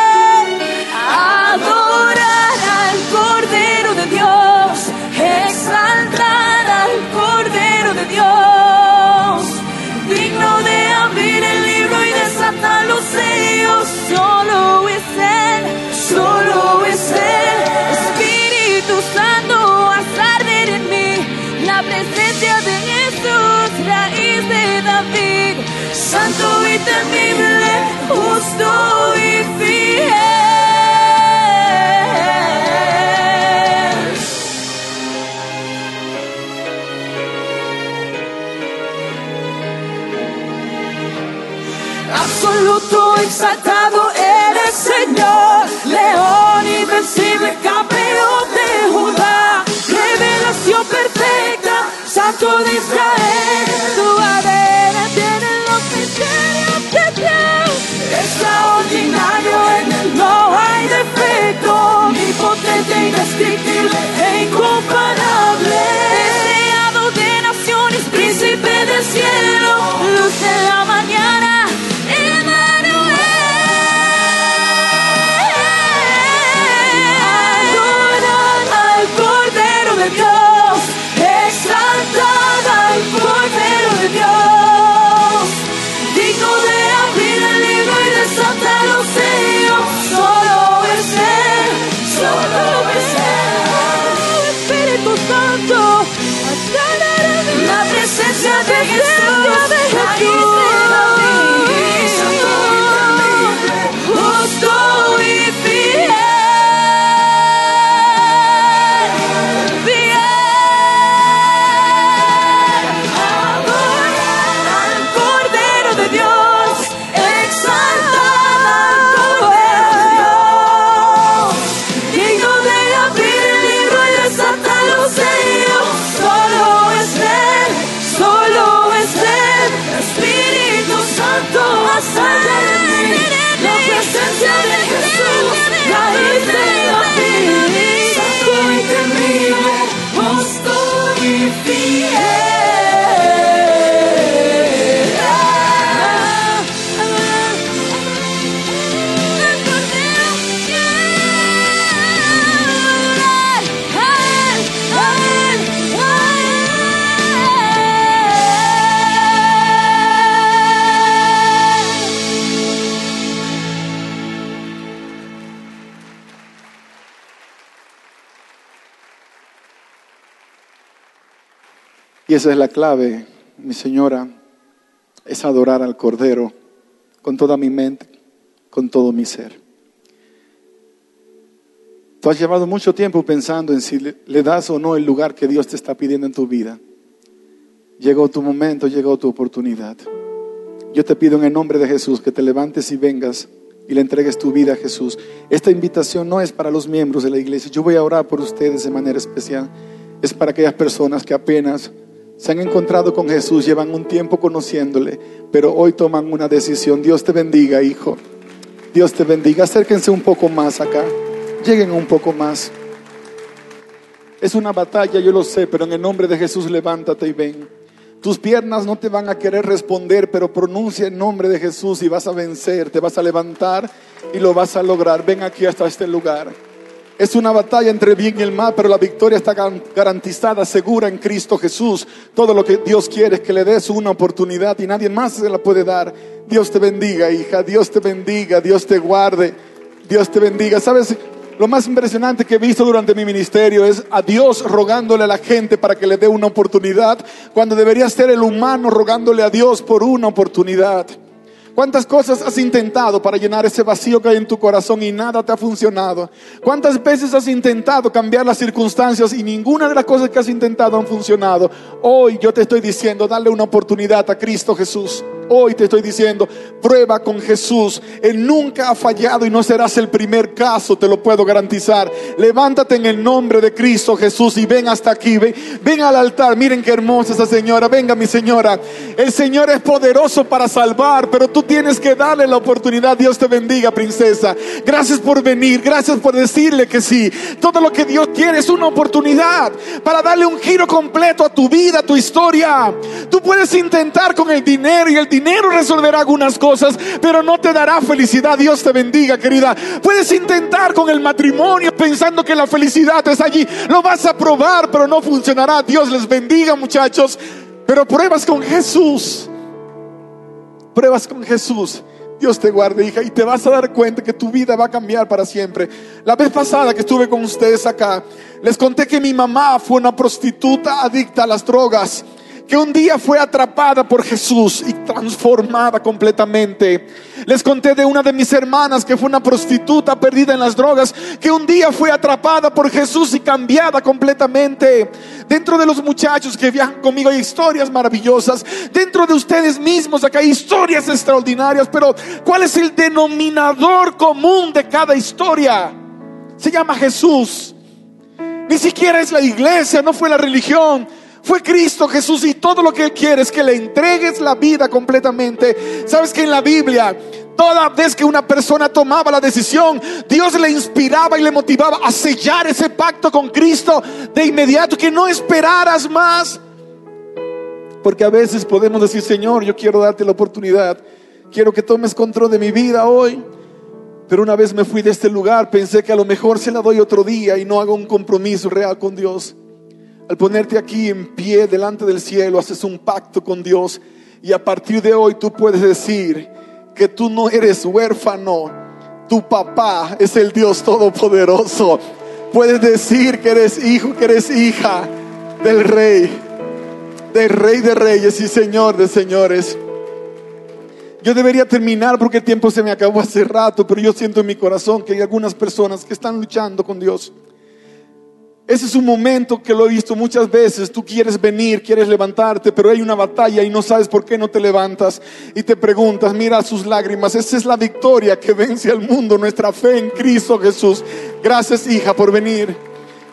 Santo y temible, justo y fiel. absoluto exaltado eres Señor, león invencible, campeón de Judá, revelación perfecta, santo de Israel, tu adena extraordinario en él no hay defecto, omnipotente, indescriptible e incomparable, deseado de naciones, príncipe del cielo, luz de la mañana. Esa es la clave, mi señora, es adorar al Cordero con toda mi mente, con todo mi ser. Tú has llevado mucho tiempo pensando en si le, das o no el lugar que Dios te está pidiendo en tu vida. Llegó tu momento, llegó tu oportunidad. Yo te pido en el nombre de Jesús que te levantes y vengas y le entregues tu vida a Jesús. Esta invitación no es para los miembros de la iglesia. Yo voy a orar por ustedes de manera especial. Es para aquellas personas que apenas se han encontrado con Jesús, llevan un tiempo conociéndole, pero hoy toman una decisión. Dios te bendiga, hijo. Dios te bendiga. Acérquense un poco más acá. Lleguen un poco más. Es una batalla, yo lo sé, pero en el nombre de Jesús levántate y ven. Tus piernas no te van a querer responder, pero pronuncia el nombre de Jesús y vas a vencer, te vas a levantar y lo vas a lograr. Ven aquí hasta este lugar. Es una batalla entre bien y el mal, pero la victoria está gar- garantizada, segura en Cristo Jesús. Todo lo que Dios quiere es que le des una oportunidad y nadie más se la puede dar. Dios te bendiga, hija. Dios te bendiga. Dios te guarde. Dios te bendiga. ¿Sabes? Lo más impresionante que he visto durante mi ministerio es a Dios rogándole a la gente para que le dé una oportunidad, cuando debería ser el humano rogándole a Dios por una oportunidad. ¿Cuántas cosas has intentado para llenar ese vacío que hay en tu corazón y nada te ha funcionado? ¿Cuántas veces has intentado cambiar las circunstancias y ninguna de las cosas que has intentado han funcionado? Hoy yo te estoy diciendo, dale una oportunidad a Cristo Jesús. Hoy te estoy diciendo, prueba con Jesús. Él nunca ha fallado y no serás el primer caso, te lo puedo garantizar. Levántate en el nombre de Cristo Jesús y ven hasta aquí. Ven, ven al altar. Miren qué hermosa esa señora. Venga, mi señora. El Señor es poderoso para salvar, pero tú tienes que darle la oportunidad. Dios te bendiga, princesa. Gracias por venir. Gracias por decirle que sí. Todo lo que Dios quiere es una oportunidad para darle un giro completo a tu vida, a tu historia. Tú puedes intentar con el dinero y el dinero resolverá algunas cosas, pero no te dará felicidad. Dios te bendiga, querida. Puedes intentar con el matrimonio pensando que la felicidad es allí. Lo vas a probar, pero no funcionará. Dios les bendiga, muchachos. Pero pruebas con Jesús. Pruebas con Jesús. Dios te guarde, hija, y te vas a dar cuenta que tu vida va a cambiar para siempre. La vez pasada que estuve con ustedes acá, les conté que mi mamá fue una prostituta adicta a las drogas, que un día fue atrapada por Jesús y transformada completamente. Les conté de una de mis hermanas que fue una prostituta perdida en las drogas, que un día fue atrapada por Jesús y cambiada completamente. Dentro de los muchachos que viajan conmigo hay historias maravillosas. Dentro de ustedes mismos acá hay historias extraordinarias. Pero ¿cuál es el denominador común de cada historia? Se llama Jesús. Ni siquiera es la iglesia, no fue la religión. Fue Cristo Jesús y todo lo que Él quiere es que le entregues la vida completamente. Sabes que en la Biblia, toda vez que una persona tomaba la decisión, Dios le inspiraba y le motivaba a sellar ese pacto con Cristo de inmediato, que no esperaras más. Porque a veces podemos decir, Señor, yo quiero darte la oportunidad, quiero que tomes control de mi vida hoy. Pero una vez me fui de este lugar, pensé que a lo mejor se la doy otro día y no hago un compromiso real con Dios. Al ponerte aquí en pie delante del cielo, haces un pacto con Dios y a partir de hoy tú puedes decir que tú no eres huérfano, tu papá es el Dios todopoderoso. Puedes decir que eres hijo, que eres hija del rey, del rey de reyes y señor de señores. Yo debería terminar porque el tiempo se me acabó hace rato, pero yo siento en mi corazón que hay algunas personas que están luchando con Dios. Ese es un momento que lo he visto muchas veces. Tú quieres venir, quieres levantarte, pero hay una batalla y no sabes por qué no te levantas. Y te preguntas, mira sus lágrimas. Esa es la victoria que vence al mundo, nuestra fe en Cristo Jesús. Gracias, hija, por venir.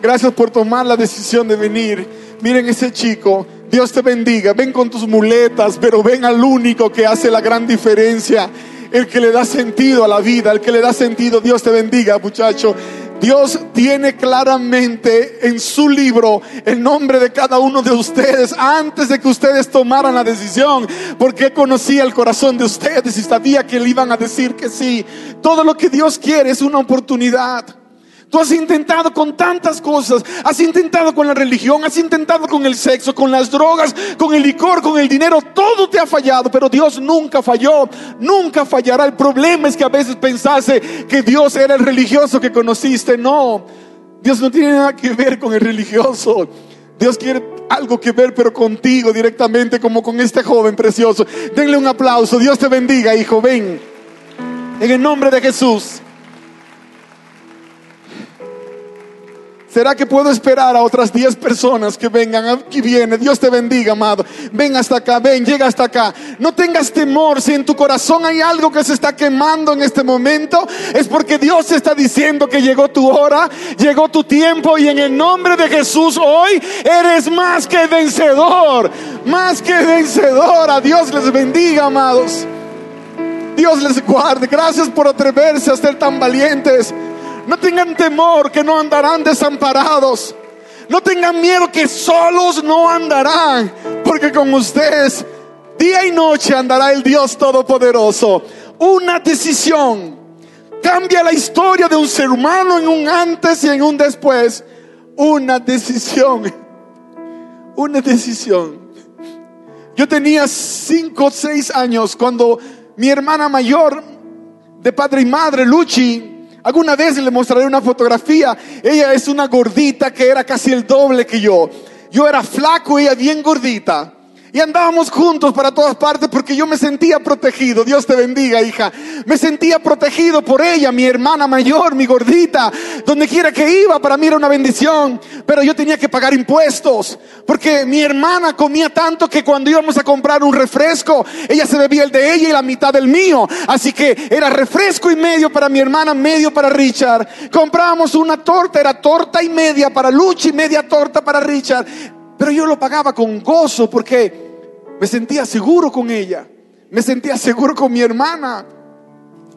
Gracias por tomar la decisión de venir. Miren ese chico. Dios te bendiga. Ven con tus muletas, pero ven al único que hace la gran diferencia. El que le da sentido a la vida, el que le da sentido. Dios te bendiga, muchacho. Dios tiene claramente en su libro el nombre de cada uno de ustedes antes de que ustedes tomaran la decisión, porque conocía el corazón de ustedes y sabía que le iban a decir que sí. Todo lo que Dios quiere es una oportunidad. Tú has intentado con tantas cosas, has intentado con la religión, has intentado con el sexo, con las drogas, con el licor, con el dinero, todo te ha fallado, pero Dios nunca falló, nunca fallará. El problema es que a veces pensase que Dios era el religioso que conociste, no, Dios no tiene nada que ver con el religioso. Dios quiere algo que ver, pero contigo directamente, como con este joven precioso. Denle un aplauso. Dios te bendiga, hijo. Ven. En el nombre de Jesús. ¿Será que puedo esperar a otras 10 personas que vengan? Aquí viene. Dios te bendiga, amado. Ven hasta acá, ven, llega hasta acá. No tengas temor. Si en tu corazón hay algo que se está quemando en este momento, es porque Dios está diciendo que llegó tu hora, llegó tu tiempo y en el nombre de Jesús hoy eres más que vencedor. Más que vencedor. A Dios les bendiga, amados. Dios les guarde. Gracias por atreverse a ser tan valientes. No tengan temor que no andarán desamparados. No tengan miedo que solos no andarán. Porque con ustedes día y noche andará el Dios Todopoderoso. Una decisión cambia la historia de un ser humano en un antes y en un después. Una decisión. Una decisión. Yo tenía cinco o seis años cuando mi hermana mayor de padre y madre, Luchi, alguna vez le mostraré una fotografía. Ella es una gordita que era casi el doble que yo. Yo era flaco, ella bien gordita. Y andábamos juntos para todas partes porque yo me sentía protegido. Dios te bendiga, hija. Me sentía protegido por ella, mi hermana mayor, mi gordita. Donde quiera que iba, para mí era una bendición. Pero yo tenía que pagar impuestos. Porque mi hermana comía tanto que cuando íbamos a comprar un refresco, ella se bebía el de ella y la mitad del mío. Así que era refresco y medio para mi hermana, medio para Richard. Comprábamos una torta, era torta y media para Luchi, media torta para Richard. Pero yo lo pagaba con gozo porque me sentía seguro con ella. Me sentía seguro con mi hermana.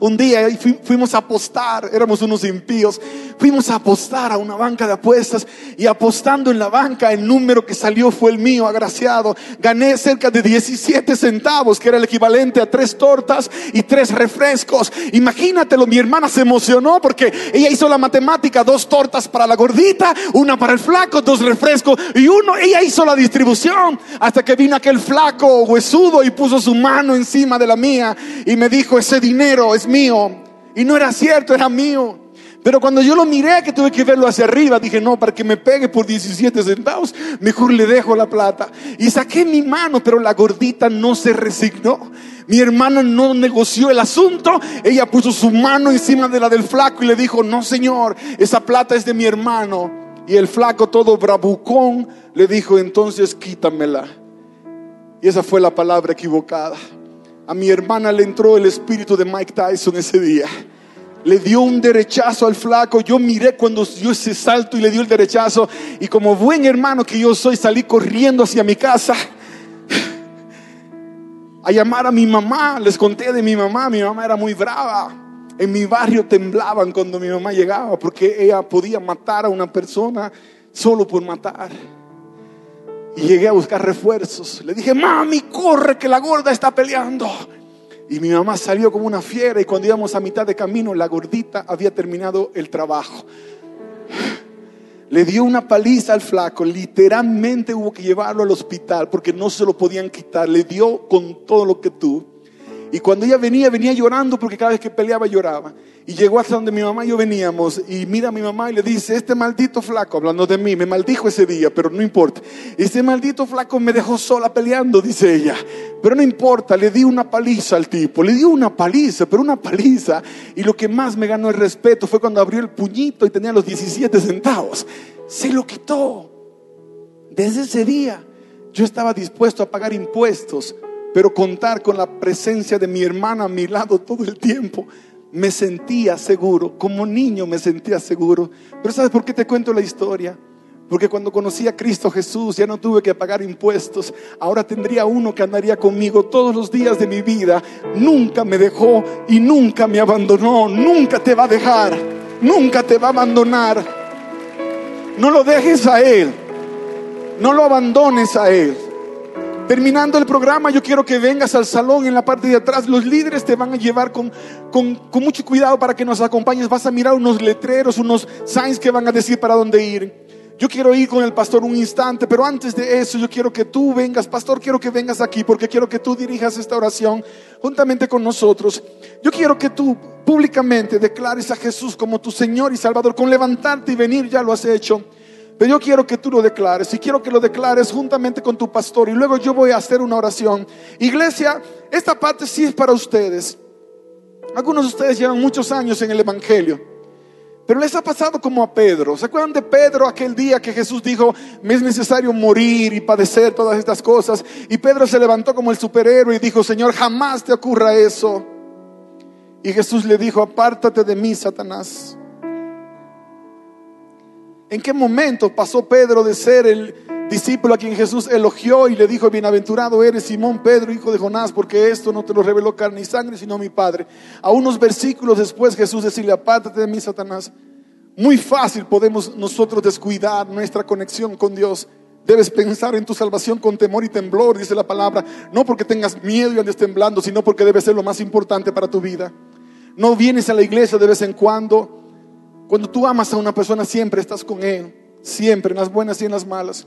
Un día fuimos a apostar, éramos unos impíos, fuimos a apostar a una banca de apuestas y apostando en la banca el número que salió fue el mío, agraciado. Gané cerca de 17 centavos, que era el equivalente a tres tortas y tres refrescos. Imagínatelo, mi hermana se emocionó porque ella hizo la matemática, dos tortas para la gordita, una para el flaco, dos refrescos y uno, ella hizo la distribución hasta que vino aquel flaco huesudo y puso su mano encima de la mía y me dijo, ese dinero es mío. Y no era cierto, era mío. Pero cuando yo lo miré, que tuve que verlo hacia arriba, dije, no, para que me pegue por 17 centavos, mejor le dejo la plata. Y saqué mi mano, pero la gordita no se resignó. Mi hermana no negoció el asunto. Ella puso su mano encima de la del flaco y le dijo, no, señor, esa plata es de mi hermano. Y el flaco, todo bravucón, le dijo, entonces quítamela. Y esa fue la palabra equivocada. A mi hermana le entró el espíritu de Mike Tyson ese día. Le dio un derechazo al flaco. Yo miré cuando dio ese salto y le dio el derechazo. Y como buen hermano que yo soy, salí corriendo hacia mi casa a llamar a mi mamá. Les conté de mi mamá. Mi mamá era muy brava. En mi barrio temblaban cuando mi mamá llegaba porque ella podía matar a una persona solo por matar. Y llegué a buscar refuerzos. Le dije, mami, corre que la gorda está peleando. Y mi mamá salió como una fiera y cuando íbamos a mitad de camino, la gordita había terminado el trabajo. Le dio una paliza al flaco, literalmente hubo que llevarlo al hospital porque no se lo podían quitar. Le dio con todo lo que tuvo. Y cuando ella venía, venía llorando porque cada vez que peleaba lloraba. Y llegó hasta donde mi mamá y yo veníamos y mira a mi mamá y le dice, este maldito flaco, hablando de mí, me maldijo ese día, pero no importa. Este maldito flaco me dejó sola peleando, dice ella. Pero no importa, le di una paliza al tipo, le di una paliza, pero una paliza. Y lo que más me ganó el respeto fue cuando abrió el puñito y tenía los 17 centavos. Se lo quitó. Desde ese día yo estaba dispuesto a pagar impuestos pero contar con la presencia de mi hermana a mi lado todo el tiempo, me sentía seguro, como niño me sentía seguro. Pero ¿sabes por qué te cuento la historia? Porque cuando conocí a Cristo Jesús ya no tuve que pagar impuestos. Ahora tendría uno que andaría conmigo todos los días de mi vida. Nunca me dejó y nunca me abandonó. Nunca te va a dejar. Nunca te va a abandonar. No lo dejes a Él. No lo abandones a Él. Terminando el programa, yo quiero que vengas al salón en la parte de atrás. Los líderes te van a llevar con, con, mucho cuidado para que nos acompañes. Vas a mirar unos letreros, unos signs que van a decir para dónde ir. Yo quiero ir con el pastor un instante, pero antes de eso yo quiero que tú vengas, pastor, quiero que vengas aquí porque quiero que tú dirijas esta oración juntamente con nosotros. Yo quiero que tú públicamente declares a Jesús como tu Señor y Salvador. Con levantarte y venir ya lo has hecho. Pero yo quiero que tú lo declares y quiero que lo declares juntamente con tu pastor y luego yo voy a hacer una oración. Iglesia, esta parte sí es para ustedes. Algunos de ustedes llevan muchos años en el Evangelio, pero les ha pasado como a Pedro. ¿Se acuerdan de Pedro aquel día que Jesús dijo, me es necesario morir y padecer todas estas cosas? Y Pedro se levantó como el superhéroe y dijo, Señor, jamás te ocurra eso. Y Jesús le dijo, apártate de mí, Satanás ¿En qué momento pasó Pedro de ser el discípulo a quien Jesús elogió y le dijo, bienaventurado eres Simón Pedro, hijo de Jonás, porque esto no te lo reveló carne y sangre, sino mi Padre? A unos versículos después Jesús decirle, apártate de mí, Satanás. Muy fácil podemos nosotros descuidar nuestra conexión con Dios. Debes pensar en tu salvación con temor y temblor, dice la palabra, no porque tengas miedo y andes temblando, sino porque debe ser lo más importante para tu vida. no vienes a la iglesia de vez en cuando. Cuando tú amas a una persona, siempre estás con él, siempre, en las buenas y en las malas.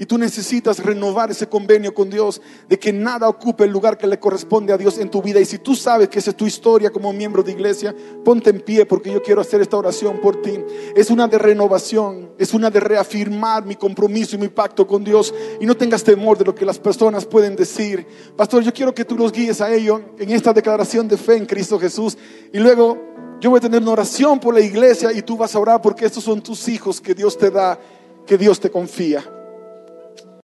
Y tú necesitas renovar ese convenio con Dios de que nada ocupe el lugar que le corresponde a Dios en tu vida. Y si tú sabes que esa es tu historia como miembro de iglesia, ponte en pie porque yo quiero hacer esta oración por ti. Es una de renovación, es una de reafirmar mi compromiso y mi pacto con Dios. Y no tengas temor de lo que las personas pueden decir. Pastor, yo quiero que tú los guíes a ello en esta declaración de fe en Cristo Jesús. Y luego yo voy a tener una oración por la iglesia y tú vas a orar porque estos son tus hijos que Dios te da, que Dios te confía.